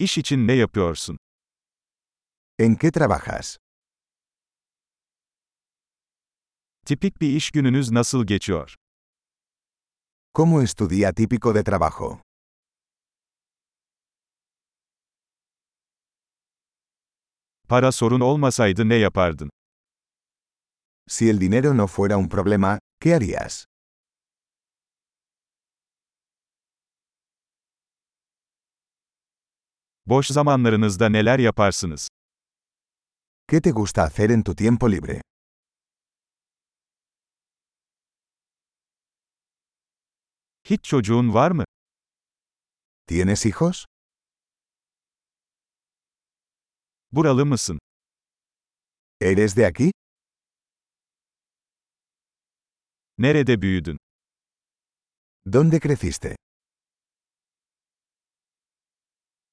İş için ne yapıyorsun? ¿En qué trabajas? Tipik bir iş gününüz nasıl geçiyor? ¿Cómo es tu día típico de trabajo? Para sorun olmasaydı ne yapardın? Si el dinero no fuera un problema, ¿qué harías? Boş zamanlarınızda neler yaparsınız? ¿Qué te gusta hacer en tu tiempo libre? Hiç çocuğun var mı? ¿Tienes hijos? Buralı mısın? ¿Eres de aquí? Nerede büyüdün? ¿Dónde creciste?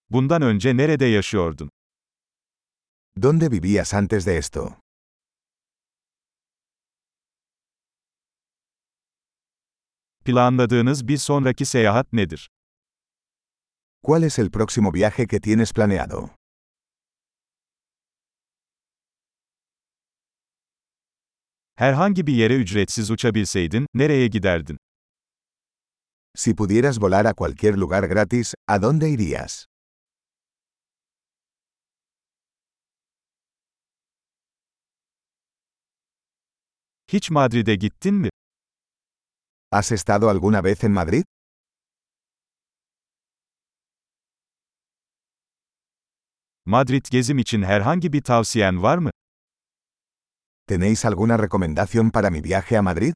Bundan önce nerede yaşıyordun? ¿Dónde vivías antes de esto? Planladığınız bir sonraki seyahat nedir? ¿Cuál es el próximo viaje que tienes planeado? Herhangi bir yere ücretsiz uçabilseydin, nereye giderdin? Si pudieras volar a cualquier lugar gratis, ¿a dónde irías? Hiç Madrid'e gittin mi? ¿Has estado alguna vez en Madrid? Madrid gezim için herhangi bir tavsiyen var mı? ¿Tenéis alguna recomendación para mi viaje a Madrid?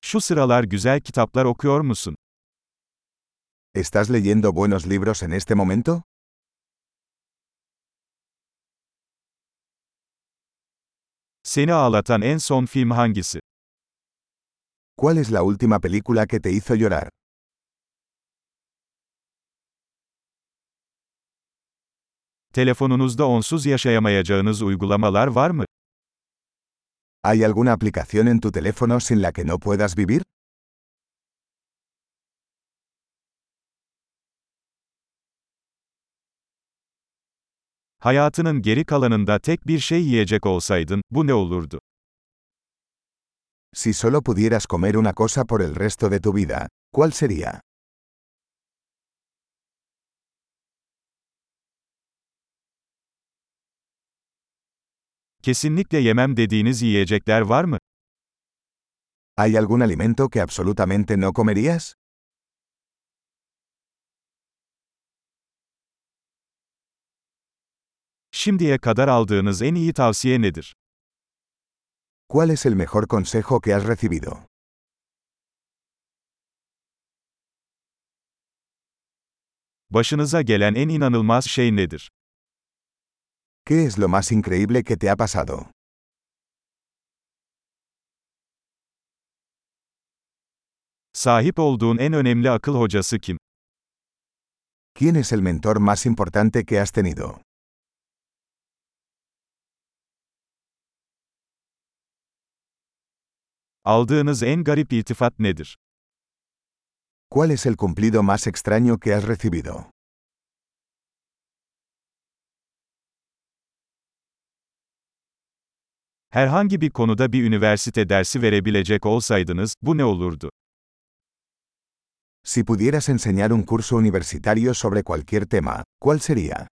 Şu sıralar güzel kitaplar okuyor musun? ¿Estás leyendo buenos libros en este momento? Seni ağlatan en son film hangisi? ¿Cuál es la última película que te hizo llorar? Telefonunuzda onsuz yaşayamayacağınız uygulamalar var mı? ¿Hay alguna aplicación en tu teléfono sin la que no puedas vivir? Hayatının geri kalanında tek bir şey yiyecek olsaydın, bu ne olurdu? Si solo pudieras comer una cosa por el resto de tu vida, ¿cuál sería? Kesinlikle yemem dediğiniz yiyecekler var mı? ¿Hay algún alimento que absolutamente no comerías? Şimdiye kadar aldığınız en iyi tavsiye nedir? ¿Cuál es el mejor consejo que has recibido? Başınıza gelen en inanılmaz şey nedir? ¿Qué es lo más increíble que te ha pasado? Sahip olduğun en önemli akıl hocası kim? ¿Quién es el mentor más importante que has tenido? Aldığınız en garip iltifat nedir? ¿Cuál es el cumplido más extraño que has recibido? Herhangi bir konuda bir üniversite dersi verebilecek olsaydınız, bu ne olurdu? Si pudieras enseñar un curso universitario sobre cualquier tema, ¿cuál sería?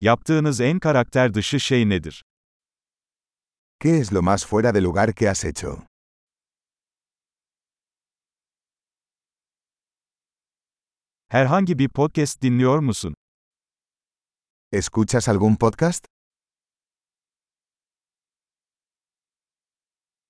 Yaptığınız en karakter dışı şey nedir? ¿Qué es lo más fuera de lugar que has hecho? Herhangi bir podcast dinliyor musun? ¿Escuchas algún podcast?